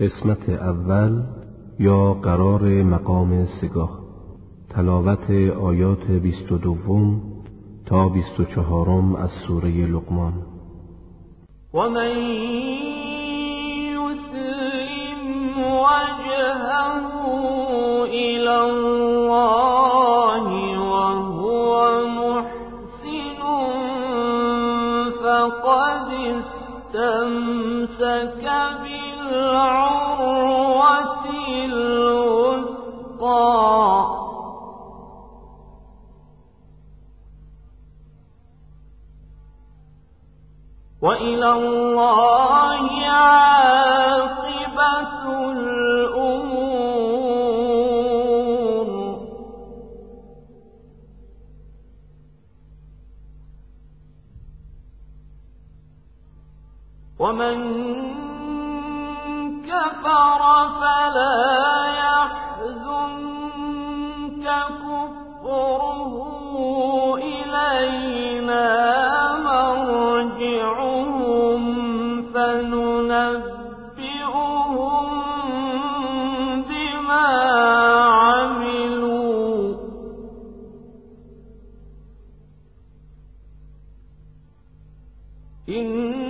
قسمت اول یا قرار مقام سه گاه. تلاوت آیات بیست و دوم تا بیست و چهارم از سوره لقمان. و من یسلم وجهه الى الله وهو محسن فقد استمسك بالعروة الوثقى. وإلى الله ومن كفر فلا يحزنك كفره إلينا نمتعهم قليلا ثم نضطرهم إلى